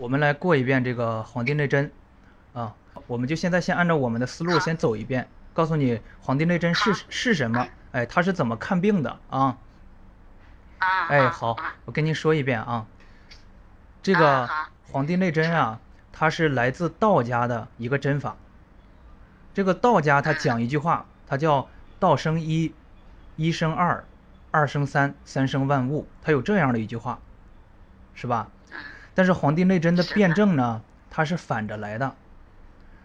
我们来过一遍这个《黄帝内针》啊，我们就现在先按照我们的思路先走一遍，告诉你《黄帝内针》是是什么，哎，它是怎么看病的啊？啊，哎，好，我跟您说一遍啊，这个《黄帝内针》啊，它是来自道家的一个针法。这个道家他讲一句话，他叫“道生一，一生二，二生三，三生万物”，他有这样的一句话，是吧？但是《黄帝内针》的辩证呢，它是反着来的，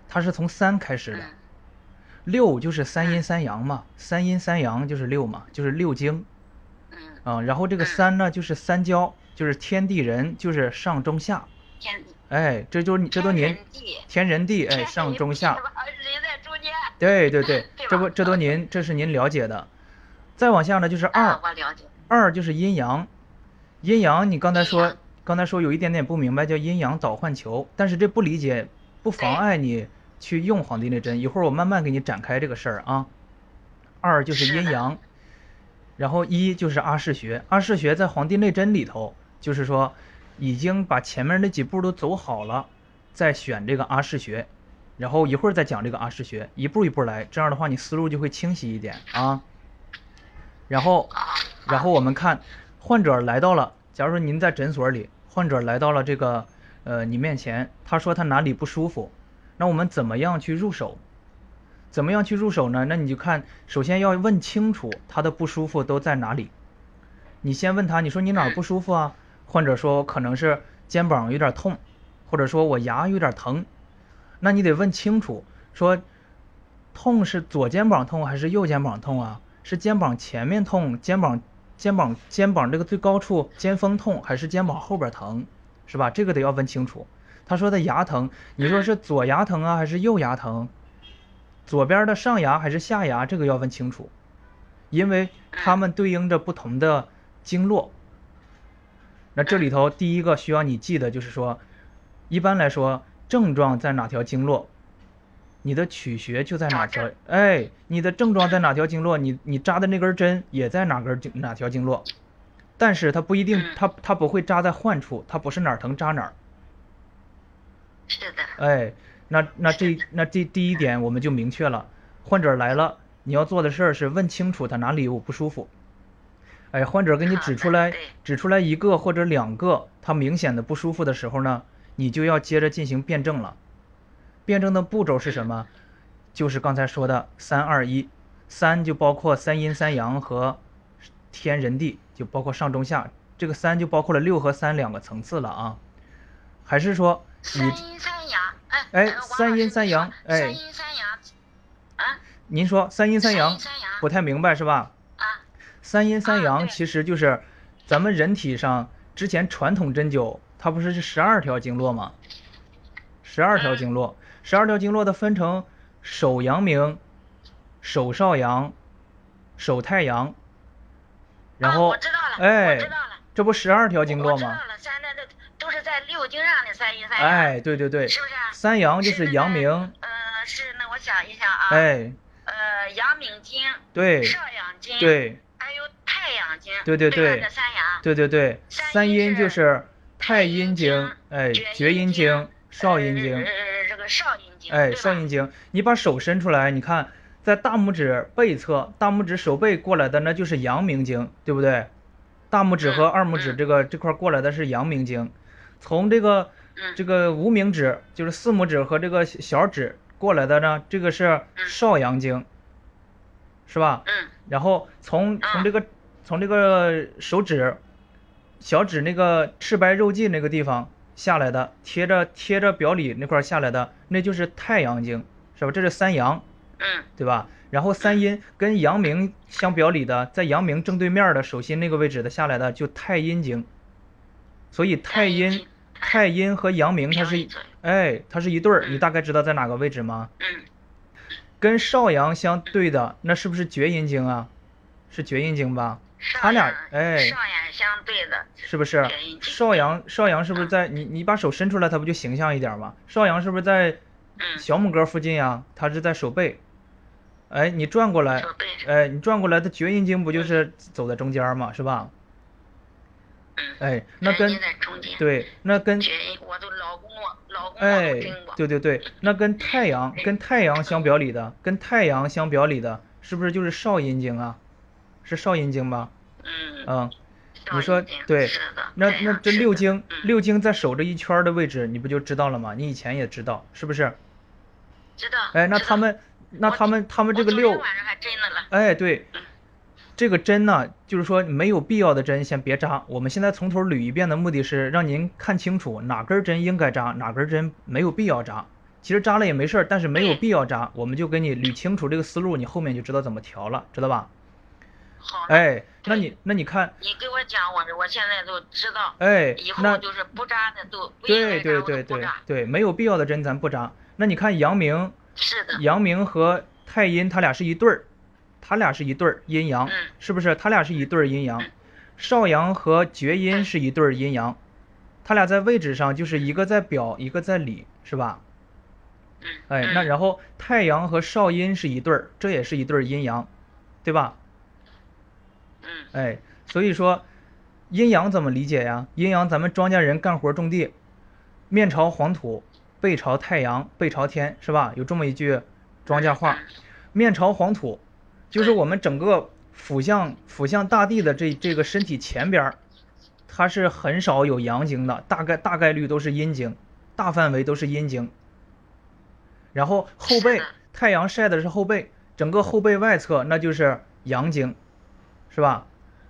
它是从三开始的，六就是三阴三阳嘛，三阴三阳就是六嘛，就是六经。啊，然后这个三呢，就是三焦，就是天地人，就是上中下。天地。哎，这就是这都您天人地哎上中下。人在中间。对对 对，这不这都您这是您了解的。再往下呢就是二。二就是阴阳，阴阳你刚才说刚才说有一点点不明白，叫阴阳导换球，但是这不理解不妨碍你去用《黄帝内针》，一会儿我慢慢给你展开这个事儿啊。二就是阴阳。然后一就是阿是穴，阿是穴在《黄帝内针》里头，就是说已经把前面那几步都走好了，再选这个阿是穴，然后一会儿再讲这个阿是穴，一步一步来，这样的话你思路就会清晰一点啊。然后，然后我们看患者来到了，假如说您在诊所里，患者来到了这个呃你面前，他说他哪里不舒服，那我们怎么样去入手？怎么样去入手呢？那你就看，首先要问清楚他的不舒服都在哪里。你先问他，你说你哪儿不舒服啊？患者说可能是肩膀有点痛，或者说我牙有点疼。那你得问清楚，说痛是左肩膀痛还是右肩膀痛啊？是肩膀前面痛，肩膀肩膀肩膀这个最高处肩峰痛，还是肩膀后边疼？是吧？这个得要问清楚。他说的牙疼，你说是左牙疼啊，还是右牙疼？左边的上牙还是下牙，这个要问清楚，因为它们对应着不同的经络。那这里头第一个需要你记的就是说，一般来说症状在哪条经络，你的取穴就在哪条。哎，你的症状在哪条经络，你你扎的那根针也在哪根经哪条经络，但是它不一定，它它不会扎在患处，它不是哪儿疼扎哪儿。是的。哎。那那这那这第一点我们就明确了，患者来了，你要做的事儿是问清楚他哪里有不舒服。哎，患者给你指出来指出来一个或者两个他明显的不舒服的时候呢，你就要接着进行辩证了。辩证的步骤是什么？就是刚才说的三二一，三就包括三阴三阳和天人地，就包括上中下，这个三就包括了六和三两个层次了啊。还是说三阴三阳？哎，三阴三阳，哎，三阴三阳，啊？您说三阴三阳，不太明白是吧？啊，三阴三阳其实就是咱们人体上之前传统针灸，它不是是十二条经络吗？十二条经络，十二条经络的分成手阳明、手少阳、手太阳，然后哎，这不十二条经络吗？六经上的三阴三阳，哎，对对对，是不是？三阳就是阳明，呃，是那我想一想啊，哎，呃，阳明经，对，少阳经，对，还有太阳经，对对对，三阳，对对对，三阴就是太阴经，哎，厥阴经，少阴经，这个少阴经，哎，少阴经，你把手伸出来，你看在大拇指背侧，大拇指手背过来的那就是阳明经，对不对？大拇指和二拇指这个这块过来的是阳明经。从这个这个无名指，就是四拇指和这个小指过来的呢，这个是少阳经，是吧？嗯。然后从从这个从这个手指小指那个赤白肉际那个地方下来的，贴着贴着表里那块下来的，那就是太阳经，是吧？这是三阳，嗯，对吧？然后三阴跟阳明相表里的，在阳明正对面的手心那个位置的下来的，就太阴经。所以太阴。太阴和阳明，它是，哎，它是一对儿，你大概知道在哪个位置吗？嗯。跟少阳相对的，那是不是厥阴经啊？是厥阴经吧？他俩，哎。少阳相对的。是不是？少阳，少阳是不是在你你把手伸出来，它不就形象一点吗？少阳是不是在小拇哥附近呀？他是在手背。哎，你转过来，哎，你转过来，它厥阴经不就是走在中间吗？是吧？哎，那跟对，那跟哎，对对对，那跟太阳跟太阳相表里的，跟太阳相表里的，是不是就是少阴经啊？是少阴经吧？嗯。嗯。你说对，那那这六经六经在守着一圈的位置，你不就知道了吗？你以前也知道，是不是？知道。哎，那他们那他们他们这个六，哎对，这个针呢，就是说没有必要的针先别扎。我们现在从头捋一遍的目的是让您看清楚哪根针应该扎，哪根针没有必要扎。其实扎了也没事儿，但是没有必要扎，我们就给你捋清楚这个思路，你后面就知道怎么调了，知道吧？哎，那你那你看，你给我讲，我我现在都知道。哎，以后就是不扎的都对对对对对，没有必要的针咱不扎。那你看阳明，是的，阳明和太阴他俩是一对儿，他俩是一对儿阴阳，是不是？他俩是一对儿阴阳。少阳和厥阴是一对儿阴阳，他俩在位置上就是一个在表，一个在里，是吧？哎，那然后太阳和少阴是一对儿，这也是一对儿阴阳，对吧？哎，所以说，阴阳怎么理解呀？阴阳，咱们庄稼人干活种地，面朝黄土，背朝太阳，背朝天，是吧？有这么一句庄稼话，面朝黄土，就是我们整个俯向俯向大地的这这个身体前边儿，它是很少有阳经的，大概大概率都是阴经，大范围都是阴经。然后后背，太阳晒的是后背，整个后背外侧那就是阳经。是吧？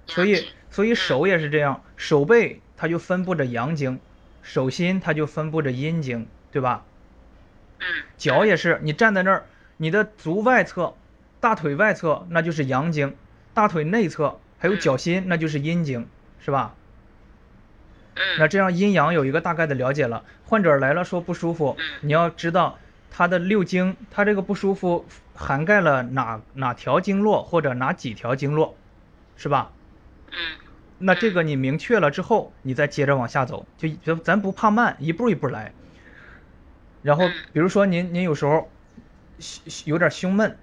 所以所以手也是这样，手背它就分布着阳经，手心它就分布着阴经，对吧？脚也是，你站在那儿，你的足外侧、大腿外侧那就是阳经，大腿内侧还有脚心那就是阴经，是吧？那这样阴阳有一个大概的了解了。患者来了说不舒服，你要知道他的六经，他这个不舒服涵盖了哪哪条经络或者哪几条经络。是吧？嗯，那这个你明确了之后，你再接着往下走，就咱咱不怕慢，一步一步来。然后比如说您您有时候有点胸闷，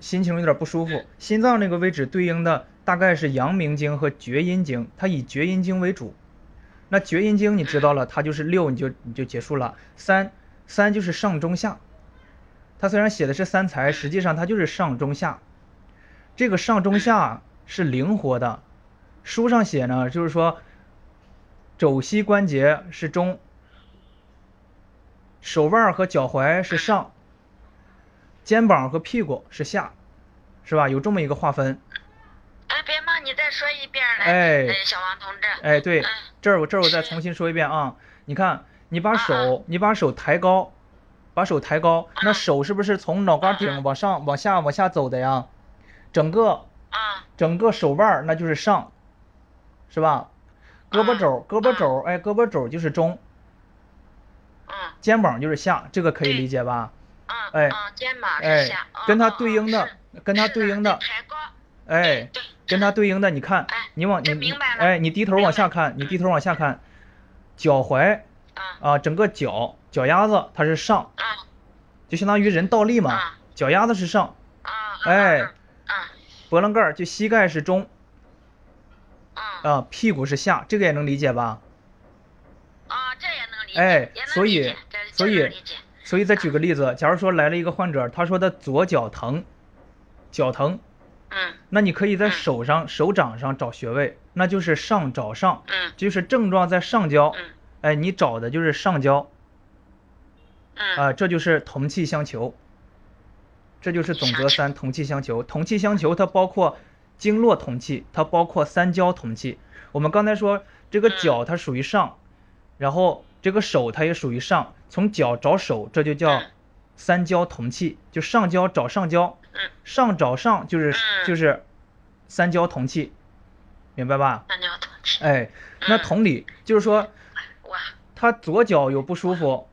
心情有点不舒服，心脏那个位置对应的大概是阳明经和厥阴经，它以厥阴经为主。那厥阴经你知道了，它就是六，你就你就结束了。三三就是上中下，它虽然写的是三才，实际上它就是上中下。这个上中下。是灵活的，书上写呢，就是说，肘膝关节是中，手腕和脚踝是上，肩膀和屁股是下，是吧？有这么一个划分。哎，别忙，你再说一遍来。哎，小王同志。哎，对，这儿我这儿我再重新说一遍啊！你看，你把手你把手抬高，把手抬高，那手是不是从脑瓜顶往上往下往下走的呀？整个。整个手腕那就是上，是吧？胳膊肘，胳膊肘，哎，胳膊肘就是中。肩膀就是下，这个可以理解吧？哎，肩膀是下。跟它对应的，跟它对应的。哎，跟它对应的，你看，你往你哎，你低头往下看，你低头往下看，脚踝啊，整个脚脚丫子它是上，就相当于人倒立嘛，脚丫子是上，哎。脖棱盖就膝盖是中，啊，屁股是下，这个也能理解吧？啊，这也能理解。哎，所以，所以，所以再举个例子，假如说来了一个患者，他说他左脚疼，脚疼，嗯，那你可以在手上、手掌上找穴位，那就是上找上，嗯，就是症状在上焦，嗯，哎，你找的就是上焦，嗯，啊，这就是同气相求。这就是总则三同气相求，同气相求它包括经络同气，它包括三焦同气。我们刚才说这个脚它属于上，然后这个手它也属于上，从脚找手这就叫三焦同气，就上焦找上焦，上找上就是就是三焦同气，明白吧？三焦同气。哎，那同理就是说，他左脚有不舒服，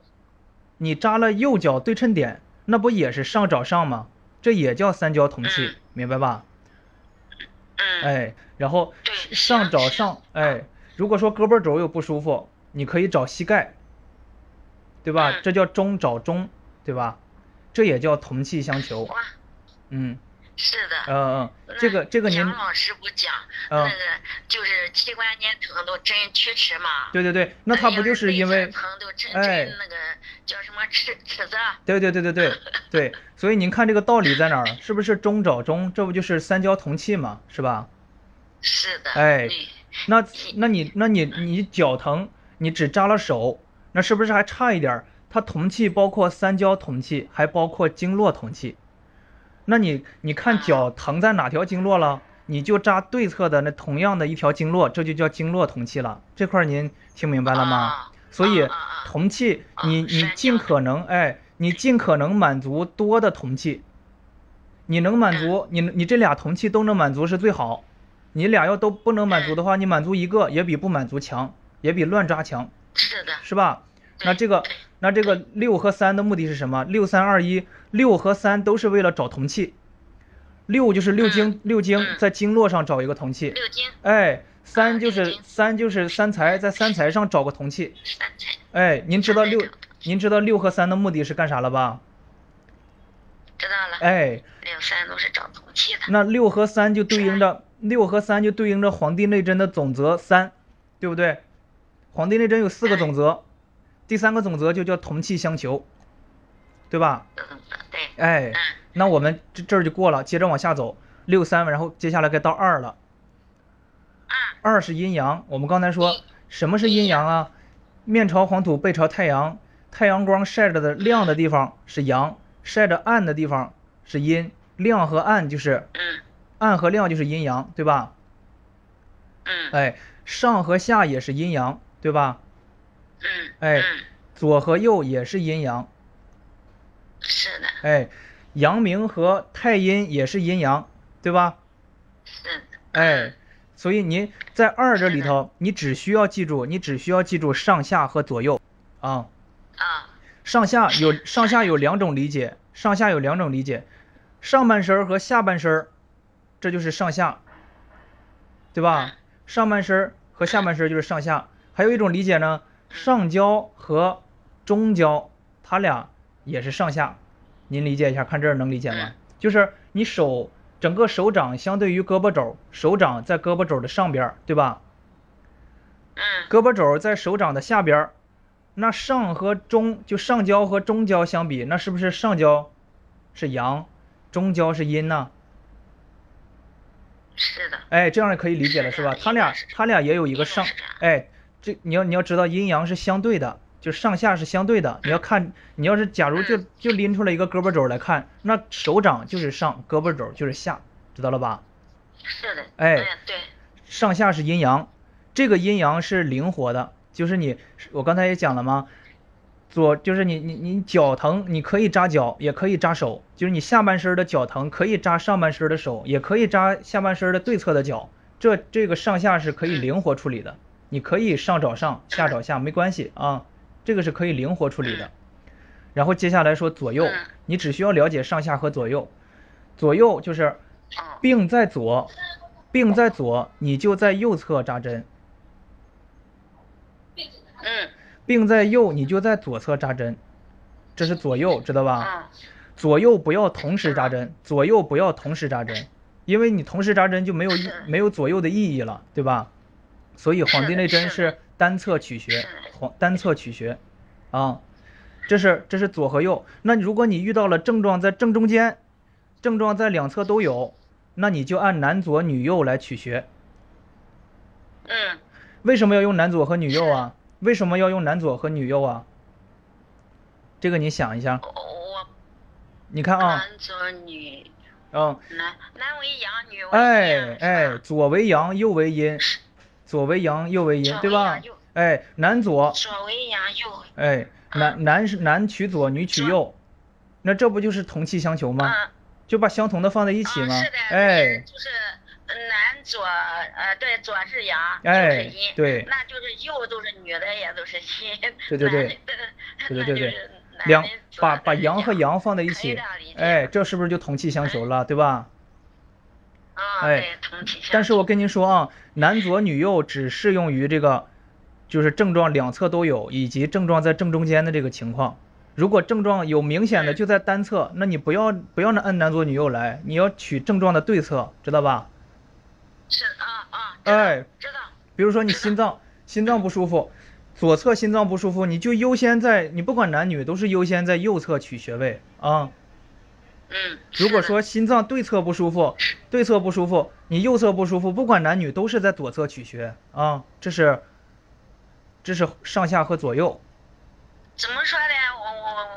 你扎了右脚对称点。那不也是上找上吗？这也叫三焦同气，明白吧？哎，然后上找上，哎，如果说胳膊肘有不舒服，你可以找膝盖，对吧？这叫中找中，对吧？这也叫同气相求。嗯。是的。嗯嗯，这个这个您。老师不讲，那个就是器官粘疼都针龋齿嘛。对对对，那他不就是因为疼都那个叫什么齿齿子？对对对对对 对，所以您看这个道理在哪儿？是不是中找中？这不就是三焦同气嘛，是吧？是的。哎，那那你那你你脚疼，你只扎了手，那是不是还差一点？它同气包括三焦同气，还包括经络同气。那你你看脚疼在哪条经络了，你就扎对侧的那同样的一条经络，这就叫经络同气了。这块您听明白了吗？所以同气，你你尽可能哎，你尽可能满足多的同气。你能满足你你这俩同气都能满足是最好。你俩要都不能满足的话，你满足一个也比不满足强，也比乱扎强。是的。是吧？那这个。那这个六和三的目的是什么？六三二一，六和三都是为了找铜器。六就是六经，六经在经络上找一个铜器。六经。哎，三就是三就是三才，在三才上找个铜器。三才。哎，您知道六，您知道六和三的目的是干啥了吧？知道了。哎。六三都是找铜器的。那六和三就对应着六和三就对应着《黄帝内针》的总则三，对不对？《黄帝内针》有四个总则。第三个总则就叫同气相求，对吧？对。哎，那我们这这儿就过了，接着往下走，六三，然后接下来该到二了。二。二是阴阳，我们刚才说什么是阴阳啊？面朝黄土背朝太阳，太阳光晒着的亮的地方是阳，晒着暗的地方是阴，亮和暗就是，暗和亮就是阴阳，对吧？嗯。哎，上和下也是阴阳，对吧？嗯，哎，左和右也是阴阳，是的，哎，阳明和太阴也是阴阳，对吧？是的，哎，所以您在二这里头，你只需要记住，你只需要记住上下和左右，啊，啊，上下有上下有两种理解，上下有两种理解，上半身和下半身，这就是上下，对吧？上半身和下半身就是上下，还有一种理解呢。上焦和中焦，它俩也是上下，您理解一下，看这儿能理解吗？就是你手整个手掌相对于胳膊肘，手掌在胳膊肘的上边，对吧？嗯。胳膊肘在手掌的下边，那上和中就上焦和中焦相比，那是不是上焦是阳，中焦是阴呢？是的。哎，这样也可以理解了，是吧？它俩它俩也有一个上，哎。这你要你要知道阴阳是相对的，就上下是相对的。你要看，你要是假如就就拎出来一个胳膊肘来看，那手掌就是上，胳膊肘就是下，知道了吧？是的。哎，对，上下是阴阳，这个阴阳是灵活的，就是你我刚才也讲了吗？左就是你你你脚疼，你可以扎脚，也可以扎手，就是你下半身的脚疼可以扎上半身的手，也可以扎下半身的对侧的脚，这这个上下是可以灵活处理的。你可以上找上，下找下，没关系啊，这个是可以灵活处理的。然后接下来说左右，你只需要了解上下和左右。左右就是病在左，病在左，你就在右侧扎针。嗯。病在右，你就在左侧扎针。这是左右，知道吧？左右不要同时扎针，左右不要同时扎针，因为你同时扎针就没有没有左右的意义了，对吧？所以《黄帝内针》是单侧取穴，黄单侧取穴，啊，这是这是左和右。那如果你遇到了症状在正中间，症状在两侧都有，那你就按男左女右来取穴。嗯。为什么要用男左和女右啊？为什么要用男左和女右啊？这个你想一下。我。你看啊。男左女。嗯。男男为阳，女为阴。哎哎，左为阳，右为阴。左为阳，右为阴，对吧？哎，男左。左为阳，右。哎，男男是男取左，女取右，那这不就是同气相求吗？就把相同的放在一起吗？是的。哎。就是男左，呃，对，左是阳，右是阴。对。那就是右都是女的，也都是阴。对对对。对对对对。两把把阳和阳放在一起，哎，这是不是就同气相求了，对吧？哎，但是我跟您说啊，男左女右只适用于这个，就是症状两侧都有，以及症状在正中间的这个情况。如果症状有明显的就在单侧，那你不要不要那按男左女右来，你要取症状的对侧，知道吧？是啊啊。哎，知道。比如说你心脏心脏不舒服，左侧心脏不舒服，你就优先在你不管男女都是优先在右侧取穴位啊。嗯。如果说心脏对侧不舒服，对侧不舒服，你右侧不舒服，不管男女都是在左侧取穴啊。这是这是上下和左右。怎么说的？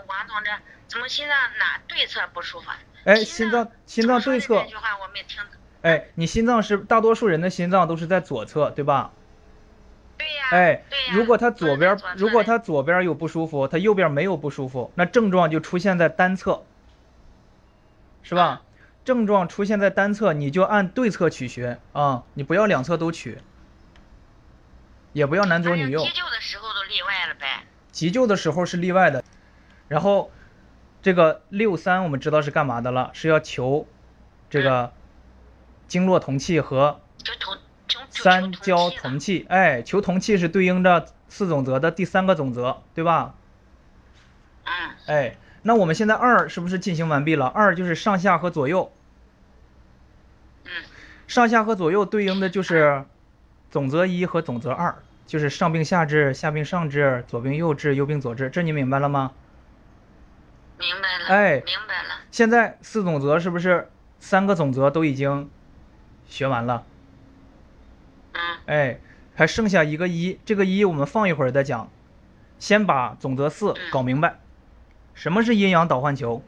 王同志，怎么心脏哪对侧不舒服？哎，心脏心脏对侧。这句话我没听。哎，你心脏是大多数人的心脏都是在左侧，对吧？对呀。哎，对呀。如果他左边如果他左边有不舒服，他右边没有不舒服，那症状就出现在单侧，是吧？症状出现在单侧，你就按对侧取穴啊，你不要两侧都取，也不要男左女右。急救的时候都例外了呗。急救的时候是例外的。然后，这个六三我们知道是干嘛的了，是要求这个经络同气和三焦同气。哎，求同气是对应着四总则的第三个总则，对吧？嗯。哎，那我们现在二是不是进行完毕了？二就是上下和左右。嗯。上下和左右对应的就是总则一和总则二，就是上病下治，下病上治，左病右治，右病左治。这你明白了吗？明白了，哎，明白了。现在四总则是不是三个总则都已经学完了？嗯。哎，还剩下一个一，这个一我们放一会儿再讲，先把总则四搞明白。什么是阴阳导换球？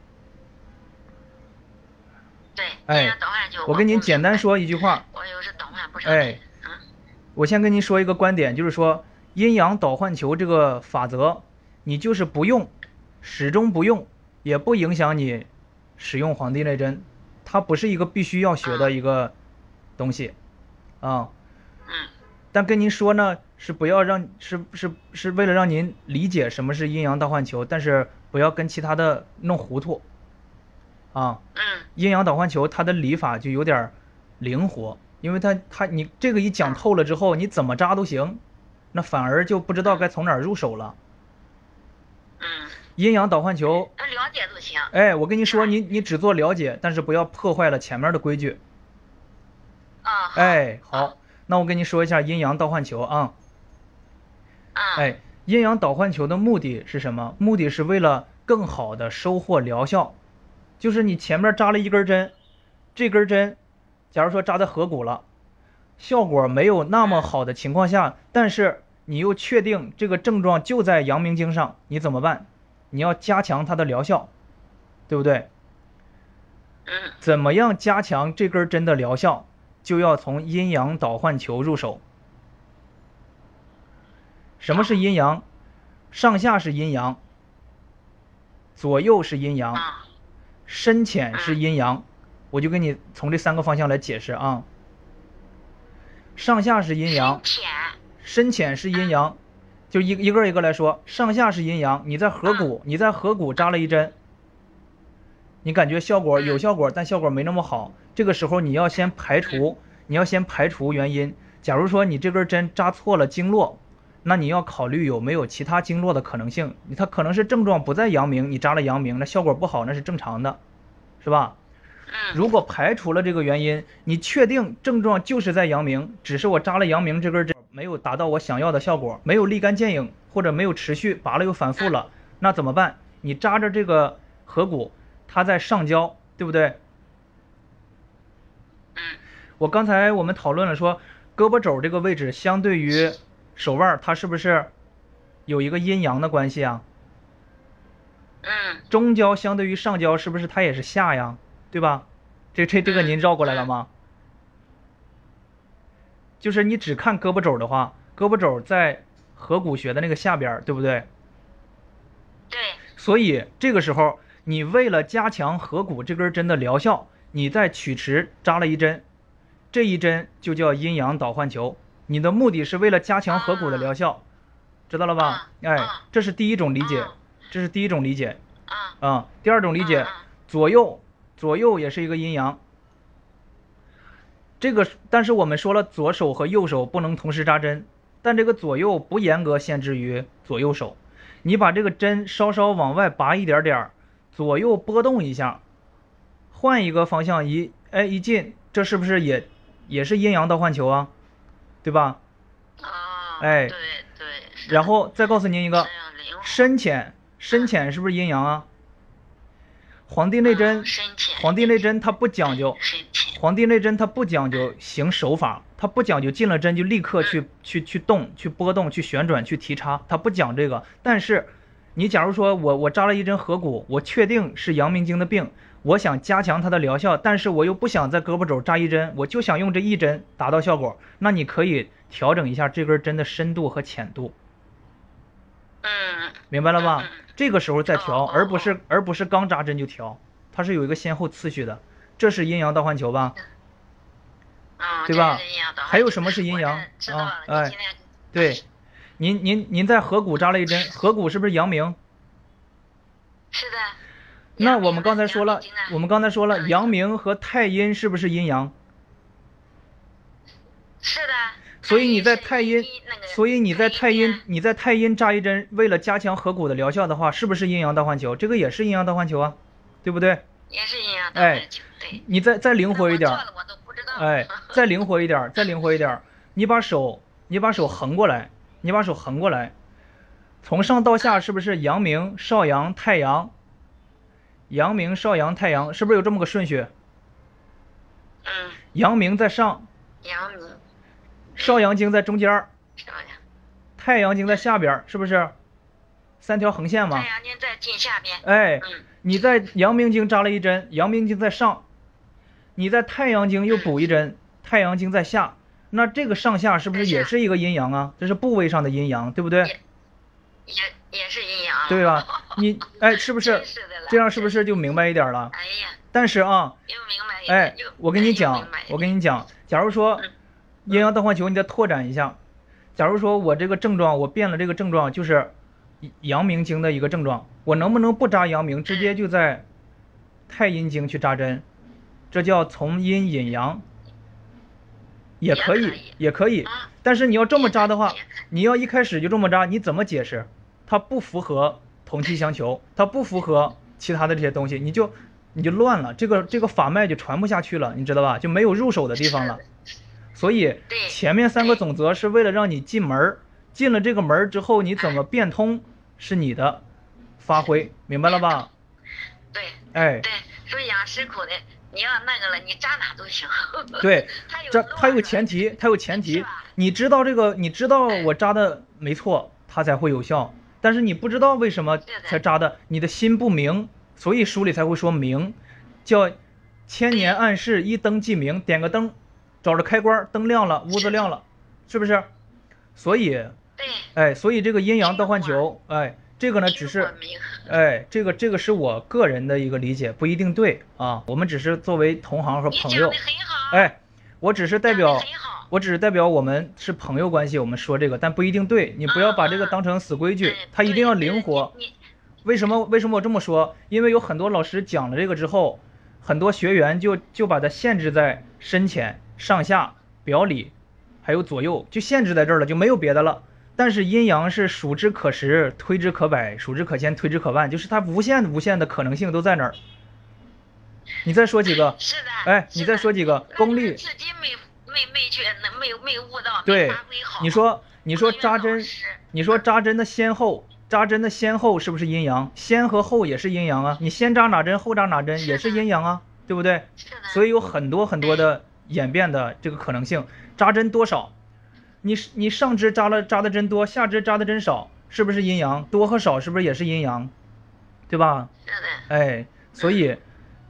对，阴阳导换球。我跟您简单说一句话。我有时导换不上。哎，我先跟您说一个观点，就是说阴阳导换球这个法则，你就是不用，始终不用。也不影响你使用《黄帝内针》，它不是一个必须要学的一个东西，啊，嗯但跟您说呢，是不要让是是是为了让您理解什么是阴阳倒换球，但是不要跟其他的弄糊涂，啊，阴阳倒换球它的理法就有点灵活，因为它它你这个一讲透了之后，你怎么扎都行，那反而就不知道该从哪儿入手了。嗯阴阳导换球，了解就行。哎，我跟你说，你你只做了解，但是不要破坏了前面的规矩。啊。哎，好，那我跟你说一下阴阳倒换球啊。哎，阴阳导换球的目的是什么？目的是为了更好的收获疗效。就是你前面扎了一根针，这根针，假如说扎在合谷了，效果没有那么好的情况下，但是你又确定这个症状就在阳明经上，你怎么办？你要加强它的疗效，对不对？怎么样加强这根针的疗效？就要从阴阳导换球入手。什么是阴阳？上下是阴阳，左右是阴阳，深浅是阴阳。我就给你从这三个方向来解释啊。上下是阴阳，深浅是阴阳。就一一个一个来说，上下是阴阳。你在合谷，你在合谷扎了一针，你感觉效果有效果，但效果没那么好。这个时候你要先排除，你要先排除原因。假如说你这根针扎错了经络，那你要考虑有没有其他经络的可能性。它可能是症状不在阳明，你扎了阳明，那效果不好，那是正常的，是吧？如果排除了这个原因，你确定症状就是在阳明，只是我扎了阳明这根针。没有达到我想要的效果，没有立竿见影，或者没有持续拔了又反复了，那怎么办？你扎着这个合谷，它在上焦，对不对？我刚才我们讨论了说，胳膊肘这个位置相对于手腕，它是不是有一个阴阳的关系啊？嗯。中焦相对于上焦，是不是它也是下呀？对吧？这这这个您绕过来了吗？就是你只看胳膊肘的话，胳膊肘在合谷穴的那个下边，对不对？对。所以这个时候，你为了加强合谷这根针的疗效，你在曲池扎了一针，这一针就叫阴阳导换球。你的目的是为了加强合谷的疗效，知道了吧？哎，这是第一种理解，这是第一种理解。啊。第二种理解，左右左右也是一个阴阳。这个，但是我们说了，左手和右手不能同时扎针，但这个左右不严格限制于左右手，你把这个针稍稍往外拔一点点儿，左右波动一下，换一个方向一哎一进，这是不是也也是阴阳倒换球啊？对吧？啊，哎对对。然后再告诉您一个深浅，深浅是不是阴阳啊？黄帝内针黄帝内针它不讲究，黄帝内针它不讲究行手法，它不讲究进了针就立刻去去去动、去波动、去旋转、去提插，它不讲这个。但是，你假如说我我扎了一针合谷，我确定是阳明经的病，我想加强它的疗效，但是我又不想在胳膊肘扎一针，我就想用这一针达到效果，那你可以调整一下这根针的深度和浅度，嗯，明白了吧？这个时候再调，而不是而不是刚扎针就调，它是有一个先后次序的，这是阴阳倒换球吧？嗯，对吧？还有什么是阴阳？啊了，哎对，您您您在合谷扎了一针，合谷是不是阳明？是的。那我们刚才说了我们刚才说了，嗯阳明和太阴是不是阴阳？是的。所以你在太太阴所以你在太阴啊，你在太阴扎一针，为了加强合谷的疗效的话，是不是阴阳倒换球？这个也是阴阳倒换球啊，对不对？也是阴阳的哎球，对。你再再灵活一点儿，那我做了我都不知道。哎，再灵活一点儿，再灵活一点儿，你把手你把手横过来，你把手横过来，从上到下是不是阳明、少阳、太阳？阳明、少阳、太阳，是不是有这么个顺序？嗯，阳明在上，阳明少阳经在中间儿，少阳？太阳经在下边儿，是不是？三条横线嘛太。阳经在近下边。哎，嗯，你在阳明经扎了一针，阳明经在上，你在太阳经又补一针，太阳经在下，那这个上下是不是也是一个阴阳啊？这是部位上的阴阳，对不对？也也是阴阳。对吧？你哎，是不是是的了这样？是不是就明白一点了？哎呀，但是啊，又明白。哎，我跟你讲我跟你讲，假如说嗯阴阳倒换球，你再拓展一下。假如说我这个症状，我变了这个症状，就是阳明经的一个症状，我能不能不扎阳明，直接就在太阴经去扎针？这叫从阴引阳，也可以也可以，但是你要这么扎的话你要一开始就这么扎，你怎么解释？它不符合同气相求，它不符合其他的这些东西，你就你就乱了，这个这个法脉就传不下去了，你知道吧？就没有入手的地方了。所以前面三个总则是为了让你进门儿，进了这个门儿之后，你怎么变通是你的发挥，明白了吧？对哎，对，所以养师苦的，你要那个了，你扎哪都行。对，这它有前提，它有前提，你知道这个，你知道我扎的没错，它才会有效。但是你不知道为什么才扎的，你的心不明，所以书里才会说明，叫千年暗示一灯即明，点个灯，找着开关，灯亮了，屋子亮了，是不是？所以，对，哎，所以这个阴阳倒换球，哎，这个呢只是。哎，这个这个是我个人的一个理解，不一定对啊。我们只是作为同行和朋友。哎，我只是代表我只是代表我们是朋友关系，我们说这个，但不一定对。你不要把这个当成死规矩嗯，它一定要灵活。为什么为什么我这么说？因为有很多老师讲了这个之后，很多学员就就把它限制在深浅、上下、表里，还有左右，就限制在这儿了，就没有别的了。但是阴阳是数之可十，推之可百，数之可千，推之可万，就是它无限无限的可能性都在那儿。你再说几个？是的。哎，你再说几个功力？没没觉，那没有没有悟到，对。你说你说扎针你说扎针的先后，扎针的先后是不是阴阳？先和后也是阴阳啊。你先扎哪针，后扎哪针也是阴阳啊，对不对？所以有很多很多的演变的这个可能性。扎针多少，你是你上肢扎了扎的针多，下肢扎的针少，是不是阴阳？多和少是不是也是阴阳？对吧？是的。哎，所以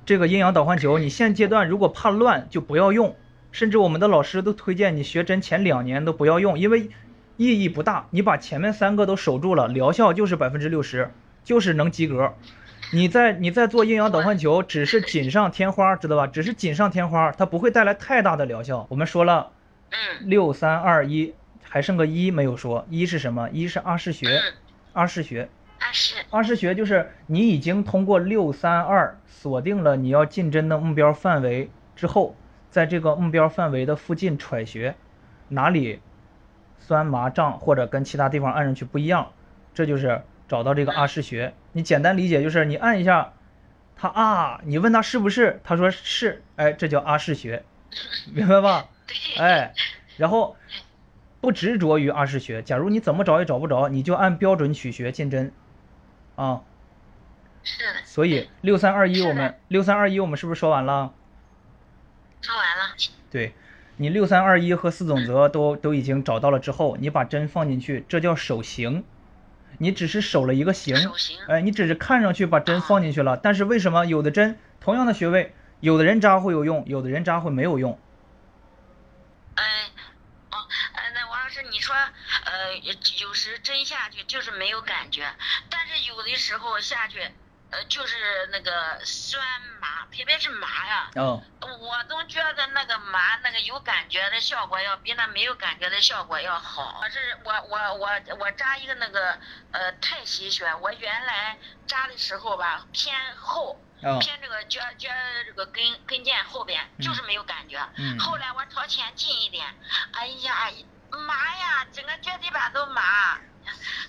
这个阴阳倒换球，你现阶段如果怕乱就不要用，甚至我们的老师都推荐你学针前两年都不要用，因为意义不大。你把前面三个都守住了，疗效就是百分之六十，就是能及格。你在你在做阴阳导换球，只是锦上添花，知道吧？只是锦上添花，它不会带来太大的疗效。我们说了嗯。六三二一，还剩个一没有说，一是什么？一是阿是学，嗯。阿是学。啊是。阿是学就是你已经通过六三二锁定了你要进针的目标范围之后，在这个目标范围的附近揣穴，哪里酸麻胀或者跟其他地方按上去不一样，这就是找到这个阿是穴。你简单理解就是你按一下，他啊，你问他是不是，他说是，哎，这叫阿是穴，明白吧？哎，然后不执着于阿是穴。假如你怎么找也找不着，你就按标准取穴进针，啊。是。所以六三二一我们六三二一我们是不是说完了？对。你六三二一和四总则都都已经找到了之后，你把针放进去，这叫手形，你只是守了一个形，哎，你只是看上去把针放进去了，但是为什么有的针同样的穴位，有的人扎会有用，有的人扎会没有用？哎，哦，哎，那王老师，你说，呃，有时针下去就是没有感觉，但是有的时候下去。呃，就是那个酸麻，特别是麻呀。哦。我总觉得那个麻，那个有感觉的效果要比那没有感觉的效果要好。我是我我我我扎一个那个呃太溪穴，我原来扎的时候吧偏后，偏这个脚脚这个跟跟腱后边，就是没有感觉。嗯。后来我朝前进一点，哎呀麻呀，整个脚底板都麻。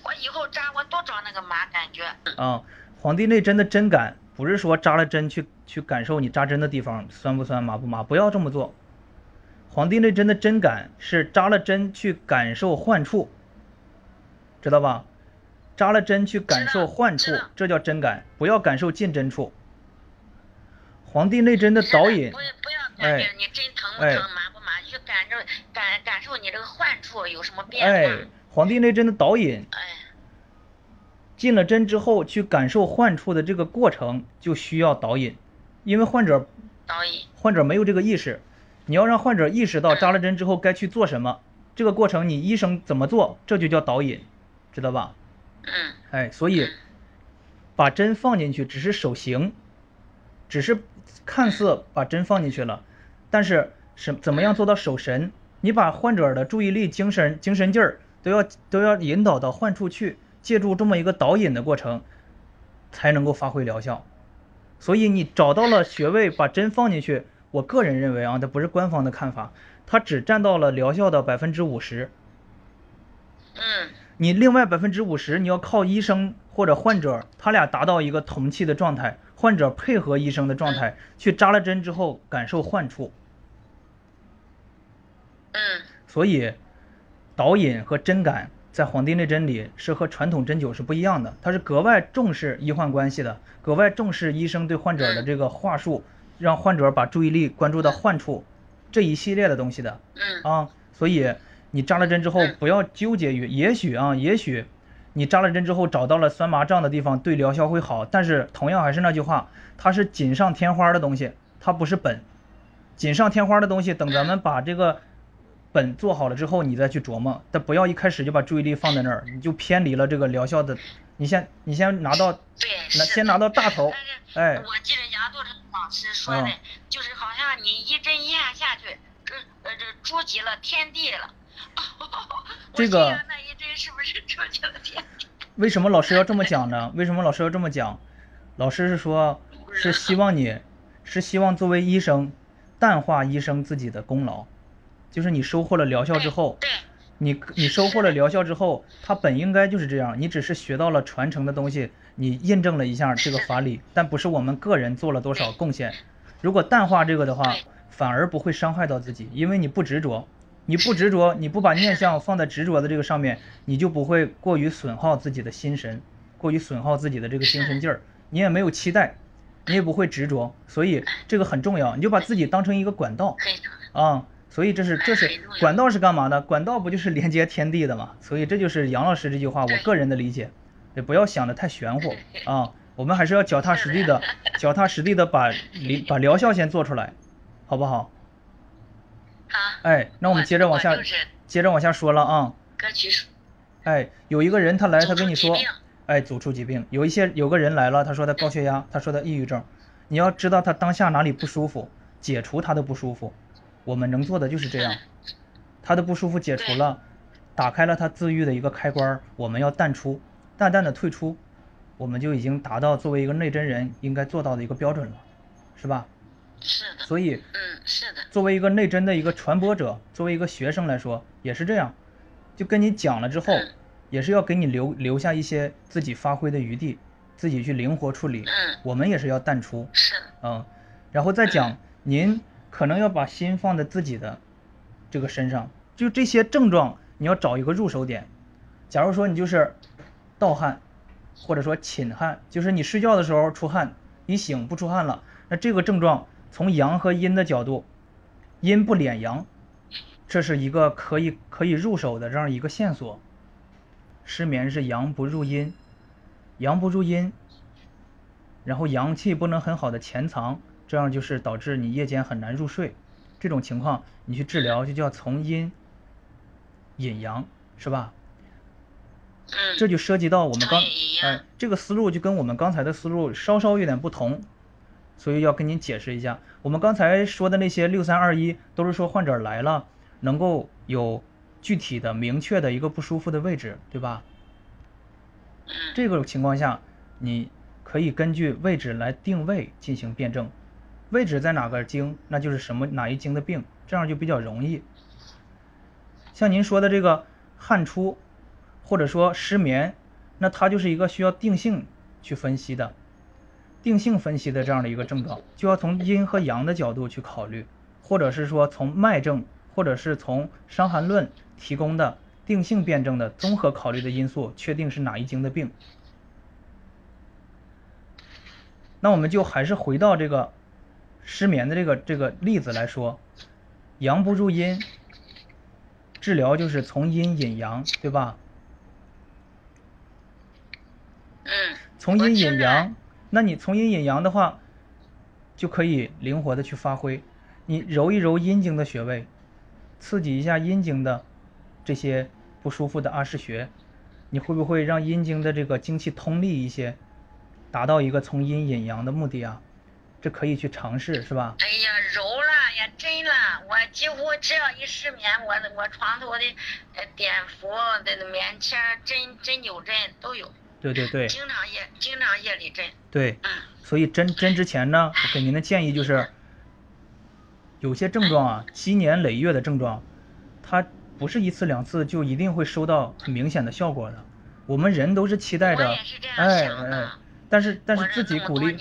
我以后扎我多找那个麻感觉。嗯。黄帝内针的针感不是说扎了针去去感受你扎针的地方酸不酸麻不麻，不要这么做。黄帝内针的针感是扎了针去感受患处，知道吧？扎了针去感受患处，这叫针感，不要感受进针处。黄帝内针的导引，不不要感觉你针疼不疼麻不麻，去感受感感受你这个患处有什么变化。哎，黄帝内针的导引。哎。进了针之后，去感受患处的这个过程就需要导引，因为患者导引患者没有这个意识，你要让患者意识到扎了针之后该去做什么，这个过程你医生怎么做，这就叫导引，知道吧？嗯。哎，所以把针放进去只是手型，只是看似把针放进去了，但是什怎么样做到手神？你把患者的注意力、精神、精神劲儿都要都要引导到患处去。借助这么一个导引的过程，才能够发挥疗效。所以你找到了穴位，把针放进去，我个人认为啊，这不是官方的看法，它只占到了疗效的百分之五十。嗯。你另外百分之五十，你要靠医生或者患者，他俩达到一个同气的状态，患者配合医生的状态，去扎了针之后感受患处。嗯。所以，导引和针感。在《黄帝内针》里是和传统针灸是不一样的，它是格外重视医患关系的，格外重视医生对患者的这个话术，让患者把注意力关注到患处这一系列的东西的。嗯啊，所以你扎了针之后不要纠结于，也许啊，也许你扎了针之后找到了酸麻胀的地方，对疗效会好，但是同样还是那句话，它是锦上添花的东西，它不是本。锦上添花的东西，等咱们把这个。本做好了之后，你再去琢磨，但不要一开始就把注意力放在那儿，你就偏离了这个疗效的。你先，你先拿到，对，拿先拿到大头。哎，我记得杨度成老师说的，就是好像你一针一按下去，这呃这触及了天地了。这个那一针是不是触及了天地？为什么老师要这么讲呢？为什么老师要这么讲？老师是说，是希望你，是希望作为医生，淡化医生自己的功劳。就是你收获了疗效之后，你你收获了疗效之后，它本应该就是这样，你只是学到了传承的东西，你印证了一下这个法理，但不是我们个人做了多少贡献。如果淡化这个的话，反而不会伤害到自己，因为你不执着，你不执着，你不把念想放在执着的这个上面，你就不会过于损耗自己的心神，过于损耗自己的这个精神劲儿，你也没有期待，你也不会执着，所以这个很重要，你就把自己当成一个管道啊。所以这是这是管道是干嘛的？管道不就是连接天地的吗？所以这就是杨老师这句话，我个人的理解，也不要想的太玄乎啊。我们还是要脚踏实地的，脚踏实地的把疗把疗效先做出来，好不好？好。哎，那我们接着往下，接着往下说了啊。歌曲哎，有一个人他来，他跟你说，哎，走出疾病。有一些有个人来了，他说他高血压，他说他抑郁症。你要知道他当下哪里不舒服，解除他的不舒服。我们能做的就是这样，他的不舒服解除了，打开了他自愈的一个开关，我们要淡出，淡淡的退出，我们就已经达到作为一个内真人应该做到的一个标准了，是吧？是的。所以，嗯，是的。作为一个内真的一个传播者，作为一个学生来说也是这样，就跟你讲了之后，也是要给你留留下一些自己发挥的余地，自己去灵活处理。嗯，我们也是要淡出，是，嗯，然后再讲，您可能要把心放在自己的这个身上，就这些症状，你要找一个入手点。假如说你就是盗汗，或者说寝汗，就是你睡觉的时候出汗，一醒不出汗了，那这个症状从阳和阴的角度，阴不敛阳，这是一个可以可以入手的这样一个线索。失眠是阳不入阴，阳不入阴，然后阳气不能很好的潜藏，这样就是导致你夜间很难入睡。这种情况你去治疗就叫从阴引阳，是吧？嗯，这就涉及到我们刚哎，这个思路就跟我们刚才的思路稍稍有点不同，所以要跟您解释一下。我们刚才说的那些六三二一都是说患者来了能够有具体的明确的一个不舒服的位置，对吧？嗯，这个情况下，你可以根据位置来定位进行辩证，位置在哪个经，那就是什么哪一经的病，这样就比较容易。像您说的这个汗出，或者说失眠，那它就是一个需要定性去分析的，定性分析的这样的一个症状，就要从阴和阳的角度去考虑，或者是说从脉证，或者是从《伤寒论》提供的定性辩证的综合考虑的因素，确定是哪一经的病。那我们就还是回到这个失眠的这个这个例子来说，阳不入阴，治疗就是从阴引阳，对吧？嗯，从阴引阳，那你从阴引阳的话，就可以灵活的去发挥。你揉一揉阴经的穴位，刺激一下阴经的这些不舒服的阿是穴，你会不会让阴经的这个精气通利一些，达到一个从阴引阳的目的啊？这可以去尝试，是吧？哎呀，揉了呀，真了，我几乎只要一失眠，我我床头的呃碘伏的棉签针针灸针都有，对对对经常夜经常夜里针，对。嗯所以针针之前呢，我给您的建议就是，有些症状啊，积年累月的症状，它不是一次两次就一定会收到很明显的效果的。我们人都是期待着哎哎，但是但是自己鼓励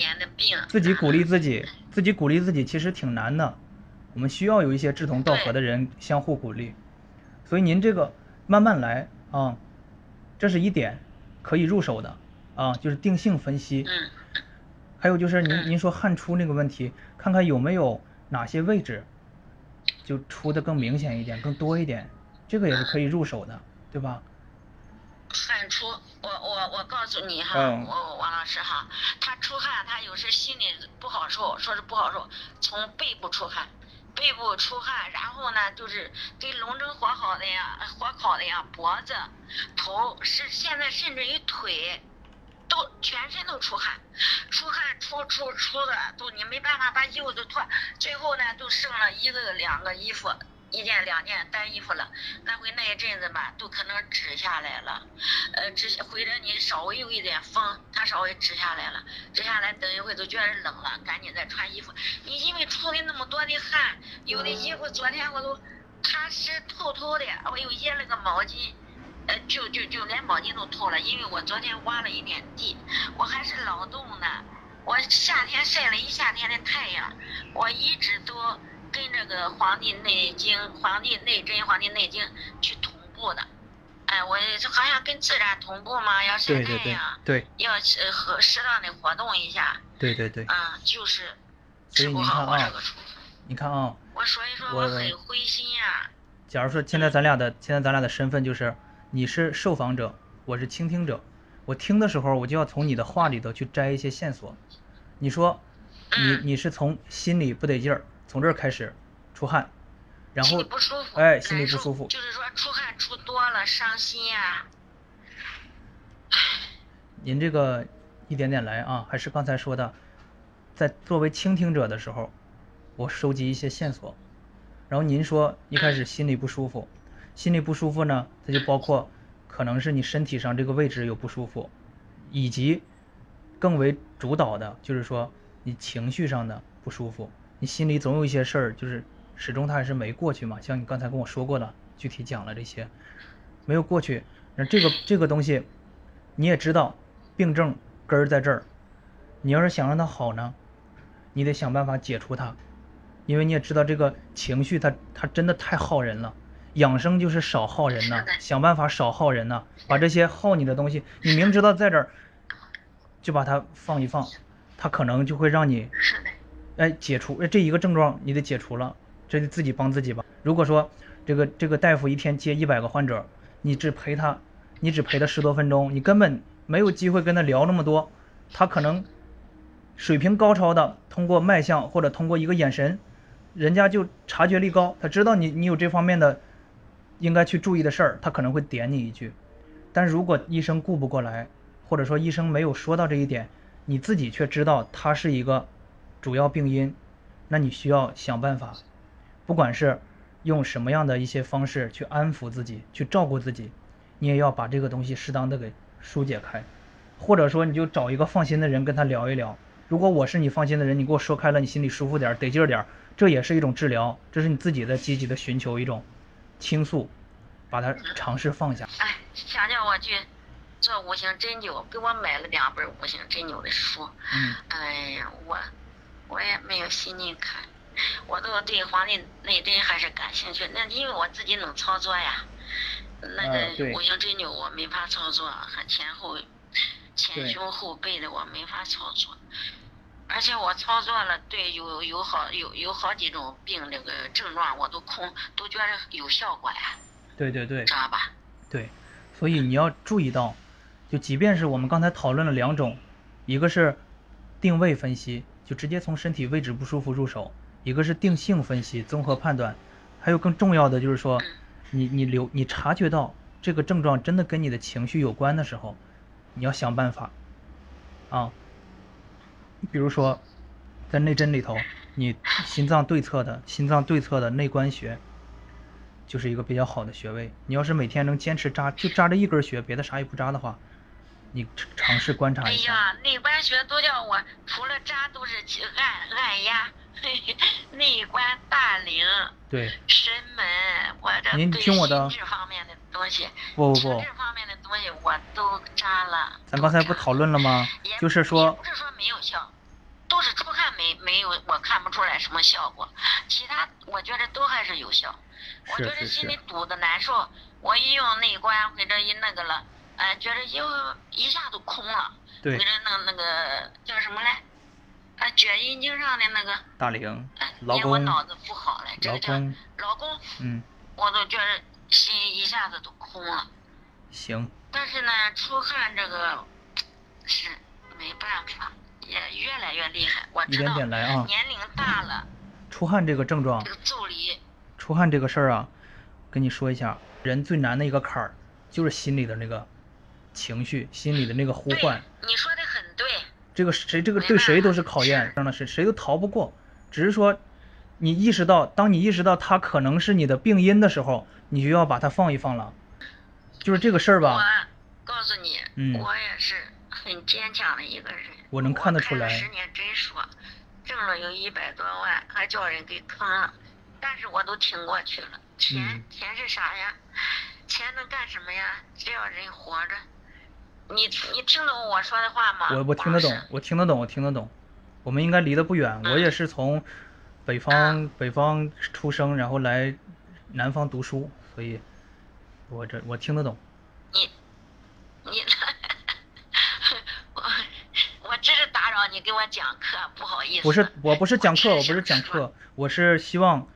自己鼓励自己，自己鼓励自己其实挺难的。我们需要有一些志同道合的人相互鼓励。所以您这个慢慢来啊，这是一点可以入手的啊，就是定性分析。嗯还有就是您嗯您说汗出那个问题，看看有没有哪些位置就出的更明显一点、更多一点，这个也是可以入手的，对吧？汗出，我我我告诉你哈，嗯我王老师哈，他出汗，他有时心里不好受，说是不好受，从背部出汗，背部出汗，然后呢就是跟龙蒸火烤的呀，火烤的呀，脖子、头是现在甚至于腿。都全身都出汗，出汗出出出的都你没办法把衣服都脱，最后呢都剩了一个两个衣服，一件两件单衣服了。那回那一阵子吧，都可能止下来了，呃，止或者你稍微有一点风，它稍微止下来了，止下来等一会都觉得冷了，赶紧再穿衣服。你因为出的那么多的汗，有的衣服昨天我都它湿透透的，我又掖了个毛巾。呃，就就就连毛巾都透了，因为我昨天挖了一点地，我还是劳动呢。我夏天晒了一夏天的太阳，我一直都跟这个《黄帝内经》《黄帝内针》《黄帝内经》去同步的。哎，我这好像跟自然同步嘛，要晒对对对太阳，对要呃和适当的活动一下，对对对。啊、就是所以治不好您看啊我这个出。你看啊，我所以说我我很灰心呀、假如说现在咱俩的现在咱俩的身份就是你是受访者，我是倾听者，我听的时候我就要从你的话里头去摘一些线索。你说你嗯你是从心里不得劲儿，从这儿开始出汗，然心后里不舒服，哎心里不舒服，就是说出汗出多了，伤心呀、您这个一点点来啊，还是刚才说的，在作为倾听者的时候，我收集一些线索，然后您说一开始心里不舒服，心里不舒服呢，它就包括可能是你身体上这个位置有不舒服，以及更为主导的就是说你情绪上的不舒服，你心里总有一些事儿，就是始终它还是没过去嘛，像你刚才跟我说过的，具体讲了这些，没有过去，那这个这个东西，你也知道，病症根儿在这儿。你要是想让它好呢，你得想办法解除它，因为你也知道这个情绪它它真的太耗人了。养生就是少耗人呐想办法少耗人呐，把这些耗你的东西，你明知道在这儿，就把它放一放，它可能就会让你哎，解除哎这一个症状你得解除了，这得自己帮自己吧。如果说这个这个大夫一天接一百个患者，你只陪他，你只陪他十多分钟，你根本没有机会跟他聊那么多，他可能水平高超的通过脉象或者通过一个眼神，人家就察觉力高，他知道你你有这方面的应该去注意的事儿，他可能会点你一句。但如果医生顾不过来，或者说医生没有说到这一点，你自己却知道他是一个主要病因，那你需要想办法，不管是用什么样的一些方式去安抚自己，去照顾自己，你也要把这个东西适当的给疏解开，或者说你就找一个放心的人跟他聊一聊。如果我是你放心的人，你给我说开了，你心里舒服点儿，得劲儿点儿，这也是一种治疗，这是你自己的积极的寻求一种倾诉，把它尝试放下。哎，想叫我去做五行针灸，给我买了两本五行针灸的书。嗯哎呀，我我也没有心情看，我都对《黄帝内针》还是感兴趣。那因为我自己能操作呀，那个五行针灸我没法操作，和前后前胸后背的我没法操作。而且我操作了，对有有好有有好几种病那个症状我都控都觉得有效果呀，对对对知道吧？对，所以你要注意到，就即便是我们刚才讨论了两种，一个是定位分析，就直接从身体位置不舒服入手；一个是定性分析，综合判断。还有更重要的就是说，你你留你察觉到这个症状真的跟你的情绪有关的时候，你要想办法啊。比如说，在内针里头，你心脏对侧的心脏对侧的内关穴，就是一个比较好的穴位。你要是每天能坚持扎，就扎这一根穴，别的啥也不扎的话，你尝尝试观察哎一下。哎呀，内关穴都叫我除了扎都是去按按压，内 关、大陵、对，神门，我这您对听我的心智方面的东西，不不不体质，方面的东西我都扎了。咱刚才不讨论了吗也？就是也说不，是说没有效，都是出汗没没有，我看不出来什么效果，其他我觉得都还是有效。我觉得心里，堵的难受，我一用内关或者一那个了，哎，觉得又一下都空了。对或者那那个叫什么来？啊，卷阴经上的那个，大龄、哎，劳因为我、脑子不好了，这劳个叫老公，嗯，我都觉得心一下子都空了。行，但是呢，出汗这个是没办法，也越来越厉害。我一点知道点来啊。年龄大了，出汗这个症状这，个腠理，出汗这个事儿啊，跟你说一下，人最难的一个坎儿，就是心里的那个情绪，心里的那个呼唤。，你说的很对。这个谁这个对谁都是考验，是真的是谁都逃不过。只是说，你意识到，当你意识到它可能是你的病因的时候，你就要把它放一放了。就是这个事儿吧，我告诉你，嗯我也是很坚强的一个人。我能看得出来十年诊所，挣了有一百多万，还叫人给坑了，但是我都挺过去了。钱、嗯钱是啥呀？钱能干什么呀？只要人活着。你你听懂我说的话吗？我我听得懂，我听得懂，我听得懂。我们应该离得不远，我也是从北方北方出生，然后来南方读书，所以我这我听得懂。你你，我我只是打扰你给我讲课，不好意思。不是，我不是讲课，我不是讲课，我是希望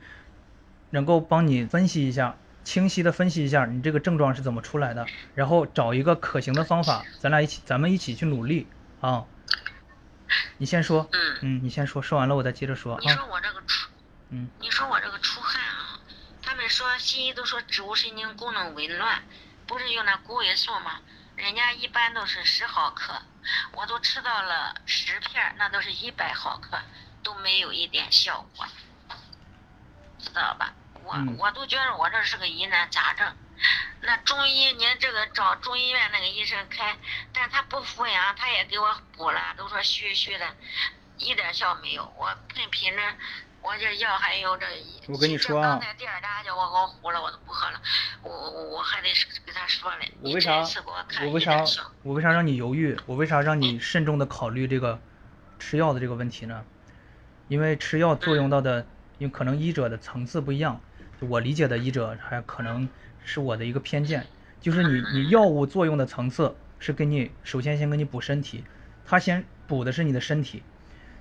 能够帮你分析一下，清晰的分析一下你这个症状是怎么出来的，然后找一个可行的方法，咱俩一起，咱们一起去努力啊。你先说，嗯，嗯，你先说，说完了我再接着说啊。你说我这个出，嗯，你说我这个出汗啊，他们说西医都说植物神经功能紊乱，不是用那谷维素吗？人家一般都是十毫克，我都吃到了十片，那都是一百毫克，都没有一点效果，知道吧？我、嗯我都觉得我这是个疑难杂症。那中医，您这个找中医院那个医生开，但他不服阳，他也给我补了，都说虚虚的，一点效没有。我频频着，我这药还有这，我跟你说啊刚才第二大就我给我糊了，我都不喝了。我我我还得给他说嘞。我为啥我为啥我为啥让你犹豫？我为啥让你慎重的考虑这个吃药的这个问题呢？因为吃药作用到的，因为可能医者的层次不一样，就我理解的医者还可能是我的一个偏见，就是你你药物作用的层次是给你首先先给你补身体，它先补的是你的身体，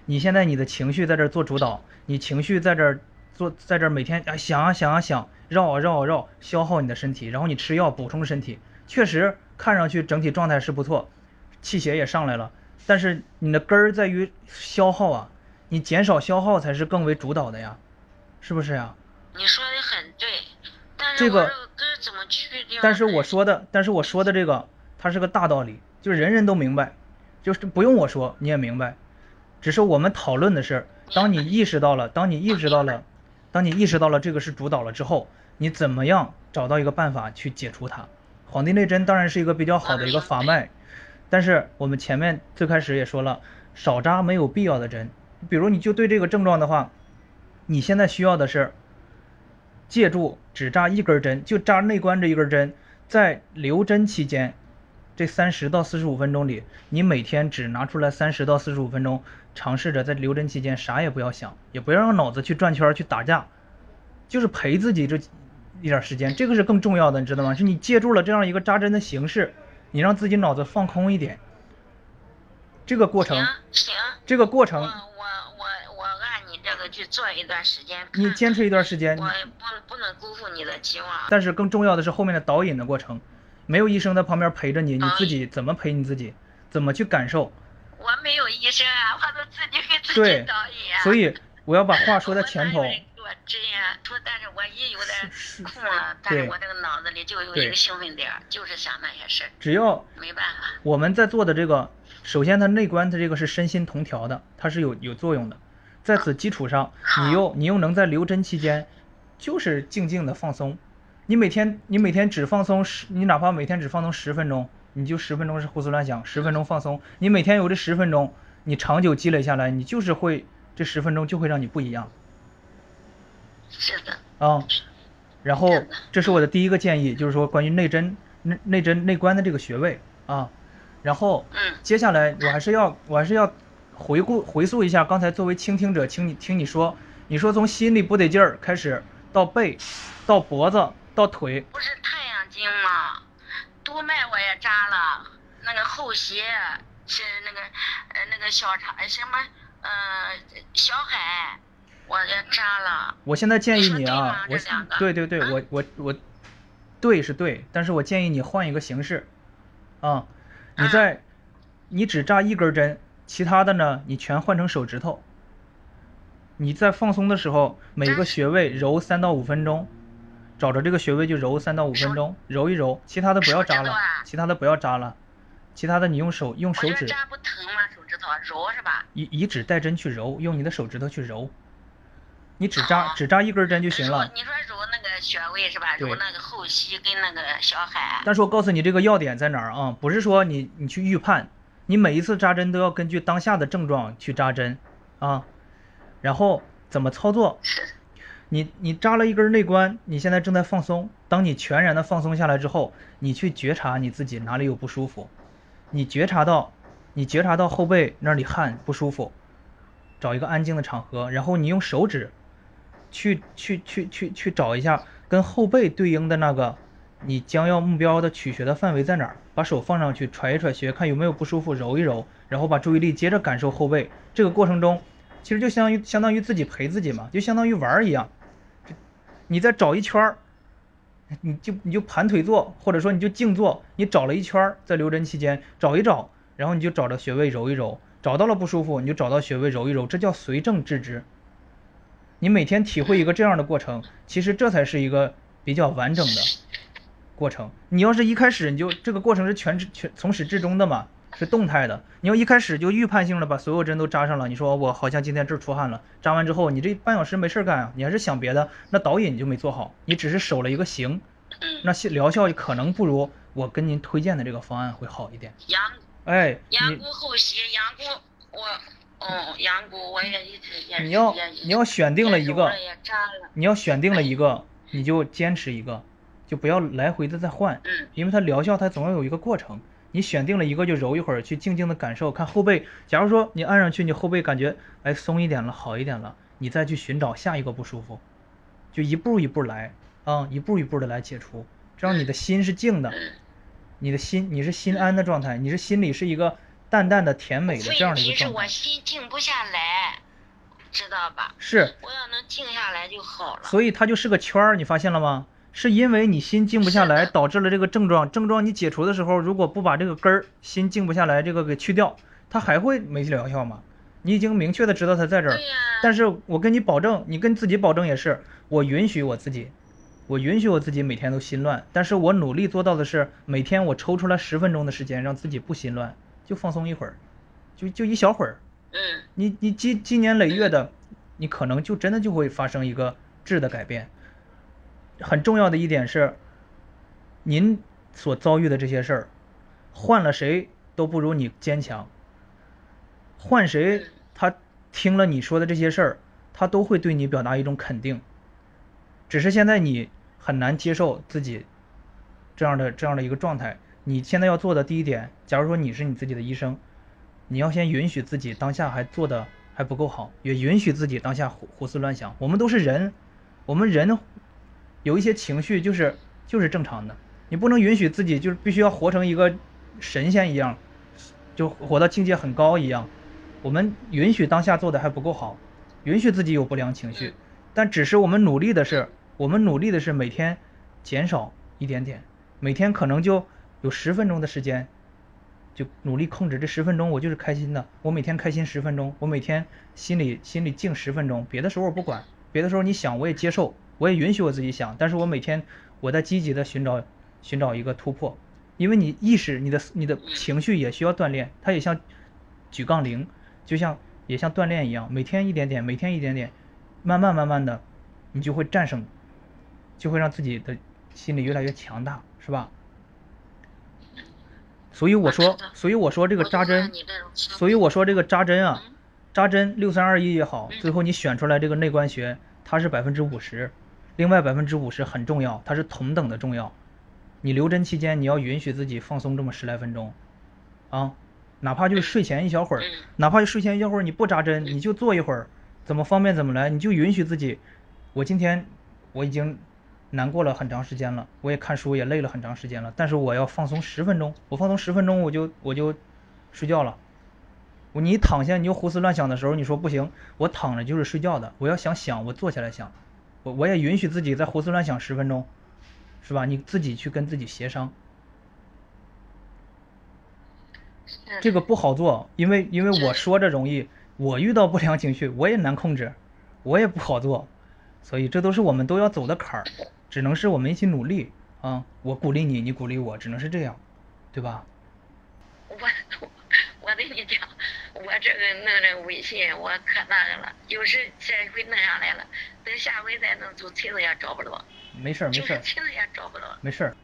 你现在你的情绪在这做主导，你情绪在这做，在这每天啊想啊想啊想，绕啊绕啊绕，消耗你的身体，然后你吃药补充身体，确实看上去整体状态是不错，气血也上来了，但是你的根儿在于消耗啊，你减少消耗才是更为主导的呀，是不是呀？你说的很对，但是这个我这个根怎么去掉？但是我说的，但是我说的这个，它是个大道理，就是人人都明白，就是不用我说你也明白，只是我们讨论的是，当你意识到了，当你意识到了，当你意识到了这个是主导了之后，你怎么样找到一个办法去解除它？黄帝内针当然是一个比较好的一个法脉，但是我们前面最开始也说了，少扎没有必要的针，比如你就对这个症状的话，你现在需要的是。借助只扎一根针，就扎内关这一根针，在留针期间，这三十到四十五分钟里，你每天只拿出来三十到四十五分钟，尝试着在留针期间啥也不要想，也不要让脑子去转圈儿去打架，就是陪自己这一点时间，这个是更重要的，你知道吗？是你借助了这样一个扎针的形式，你让自己脑子放空一点。这个过程这个过程，这个去做一段时间，你坚持一段时间，我不不能辜负你的期望。但是更重要的是后面的导引的过程，没有医生在旁边陪着你，你自己怎么陪你自己，怎么去感受？我没有医生啊，我都自己给自己导引啊。所以我要把话说在前头我哪有。人给我针呀，说但是我一有点是空了，但是我这个脑子里就有一个兴奋点，就是想那些事儿，只要没办法。我们在做的这个，首先它内观它这个是身心同调的，它是有有作用的。在此基础上，你又你又能在留针期间，就是静静的放松。你每天你每天只放松十，你哪怕每天只放松十分钟，你就十分钟是胡思乱想，十分钟放松。你每天有这十分钟，你长久积累下来，你就是会这十分钟就会让你不一样是的，啊。然后这是我的第一个建议，就是说关于内针内内针内关的这个穴位啊。然后嗯接下来我还是要我还是要回顾回溯一下刚才作为倾听者，请你听你说，你说从心里不得劲儿开始，到背，到脖子，到腿，不是太阳经吗？督脉我也扎了，那个后斜是那个呃那个小肠什么呃小海，我也扎了。我现在建议你啊，我对对对，啊我我我，对是对，但是我建议你换一个形式，啊，你啊在你只扎一根针，其他的呢你全换成手指头。你在放松的时候，每个穴位揉三到五分钟，找着这个穴位就揉三到五分钟，揉一揉，其他的不要扎了其他的不要扎了，其他的你用手用手指扎不疼吗？手指头揉是吧？以以指带针去揉，用你的手指头去揉，你只扎啊只扎一根针就行了揉。你说揉那个穴位是吧？揉那个后溪跟那个小海。但是我告诉你这个要点在哪儿啊？不是说你你去预判，你每一次扎针都要根据当下的症状去扎针啊，然后怎么操作？你你扎了一根内关，你现在正在放松。当你全然的放松下来之后，你去觉察你自己哪里有不舒服，你觉察到，你觉察到后背那里汗不舒服，找一个安静的场合，然后你用手指去去去去去找一下跟后背对应的那个你将要目标的取穴的范围在哪儿，把手放上去揣一揣穴，看有没有不舒服，揉一揉，然后把注意力接着感受后背。这个过程中，其实就相当于相当于自己陪自己嘛，就相当于玩儿一样。你再找一圈儿，你就你就盘腿坐，或者说你就静坐，你找了一圈儿，在留针期间找一找，然后你就找着穴位揉一揉，找到了不舒服，你就找到穴位揉一揉，这叫随症治之。你每天体会一个这样的过程，其实这才是一个比较完整的过程。你要是一开始你就这个过程是全全从始至终的嘛，是动态的。你要一开始就预判性的把所有针都扎上了，你说我好像今天这儿出汗了，扎完之后你这半小时没事儿干啊，你还是想别的，那导引你就没做好，你只是守了一个形，嗯，那效疗效可能不如我跟您推荐的这个方案会好一点。羊哎，你羊骨后溪，羊骨我嗯，养蛊我也一直也你要你要选定了一个你要选定了一个，你就坚持一个，就不要来回的再换，嗯因为它疗效它总要有一个过程。你选定了一个就揉一会儿，去静静的感受，看后背。假如说你按上去，你后背感觉哎松一点了，好一点了，你再去寻找下一个不舒服，就一步一步来啊，一步一步的来解除，这样你的心是静的，嗯。你的心你是心安的状态，你是心里是一个淡淡的甜美的这样的一个状态。心静不下来，知道吧？是，我要能静下来就好了。所以它就是个圈儿，你发现了吗？是因为你心静不下来，导致了这个症状。症状你解除的时候，如果不把这个根儿心静不下来这个给去掉，它还会没疗效吗？你已经明确的知道它在这儿但是我跟你保证，你跟自己保证也是，我允许我自己，我允许我自己每天都心乱，但是我努力做到的是每天我抽出来十分钟的时间，让自己不心乱，就放松一会儿，就就一小会儿。嗯你你积积年累月的，你可能就真的就会发生一个质的改变。很重要的一点是，您所遭遇的这些事儿，换了谁都不如你坚强。换谁，他听了你说的这些事儿，他都会对你表达一种肯定。只是现在你很难接受自己这样的这样的一个状态。你现在要做的第一点，假如说你是你自己的医生，你要先允许自己当下还做的还不够好，也允许自己当下胡胡思乱想。我们都是人，我们人有一些情绪就是就是正常的，你不能允许自己就是必须要活成一个神仙一样，就活到境界很高一样。我们允许当下做的还不够好，允许自己有不良情绪，但只是我们努力的是，我们努力的是每天减少一点点，每天可能就有十分钟的时间，就努力控制这十分钟，我就是开心的，我每天开心十分钟，我每天心里心里静十分钟，别的时候我不管，别的时候你想我也接受，我也允许我自己想，但是我每天我在积极的寻找寻找一个突破，因为你意识你的你的情绪也需要锻炼，它也像举杠铃，就像也像锻炼一样，每天一点点，每天一点点，慢慢慢慢的，你就会战胜，就会让自己的心理越来越强大，是吧？所以我说，所以我说这个扎针，所以我说这个扎针啊，扎针六三二一也好，最后你选出来这个内关穴，它是百分之五十，另外百分之五十很重要，它是同等的重要。你留针期间，你要允许自己放松这么十来分钟，啊，哪怕就是睡前一小会儿嗯，哪怕就睡前一小会儿，你不扎针，你就坐一会儿，怎么方便怎么来，你就允许自己。我今天我已经难过了很长时间了，我也看书也累了很长时间了，但是我要放松十分钟，我放松十分钟我就我就睡觉了。我你躺下你就胡思乱想的时候，你说不行，我躺着就是睡觉的，我要想想，我坐下来想，我我也允许自己在胡思乱想十分钟，是吧？你自己去跟自己协商，这个不好做，因为因为我说着容易，我遇到不良情绪我也难控制，我也不好做，所以这都是我们都要走的坎儿，只能是我们一起努力啊！我鼓励你，你鼓励我，只能是这样，对吧？我我跟你讲，我这个弄这微信，我可那个了，有时这回弄上来了，等下回再弄，就亲子也找不着，没事儿没事亲子也找不着。没事儿。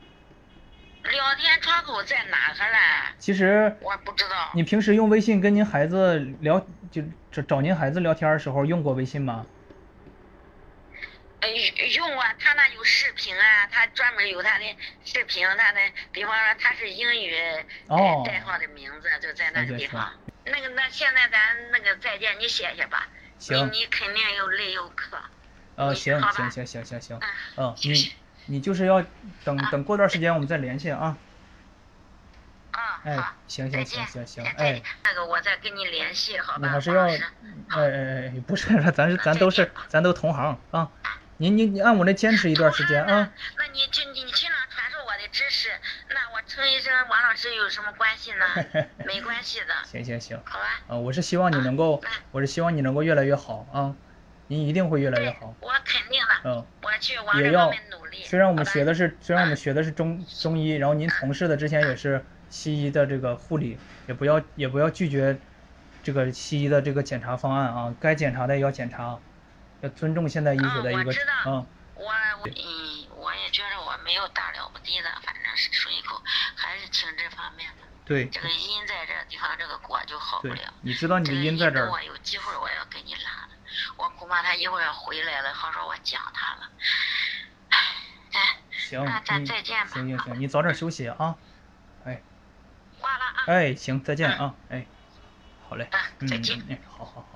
聊天窗口在哪个嘞？其实我不知道。你平时用微信跟您孩子聊，就找找您孩子聊天的时候用过微信吗？呃，用过啊，他那有视频啊，他专门有他的视频，他的，比方说他是英语呃哦代号的名字，就在那个地方。那个，那现在咱那个再见，你写写吧。行你你肯定又累又渴。呃，行行行行行行，嗯嗯，你你就是要等啊等过段时间我们再联系啊。啊，哎好，行行行行行再哎见那个我再跟你联系，好吧？你还是要，哎哎哎，不是，咱是咱都是咱都同行啊。你你你按我那坚持一段时间啊。那你就你你经常传授我的知识，那我陈医生、王老师有什么关系呢？没关系的，行行行，好吧？啊，我是希望你能够嗯，我是希望你能够越来越好啊，您一定会越来越好，。我肯定的，嗯。我去往这方面努力。虽然我们学的是，虽然我们学的是中中医，然后您从事的之前也是西医的这个护理，也不要也不要拒绝这个西医的这个检查方案啊，该检查的也要检查，要尊重现代医学的一个嗯我知道嗯，我我嗯，我也觉得我没有大了不地的，反正是属于口，还是听这方面的。对这个因在这地方，这个果就好不对了。，你知道你这个的因在这儿等，我有机会我要跟你拉的，我恐怕他一会儿要回来了，好说我讲他了。哎，行，那咱再见吧行行行，你早点休息啊。哎挂了啊。哎，行，再见啊。哎，好嘞。啊嗯再见嗯，嗯好好好。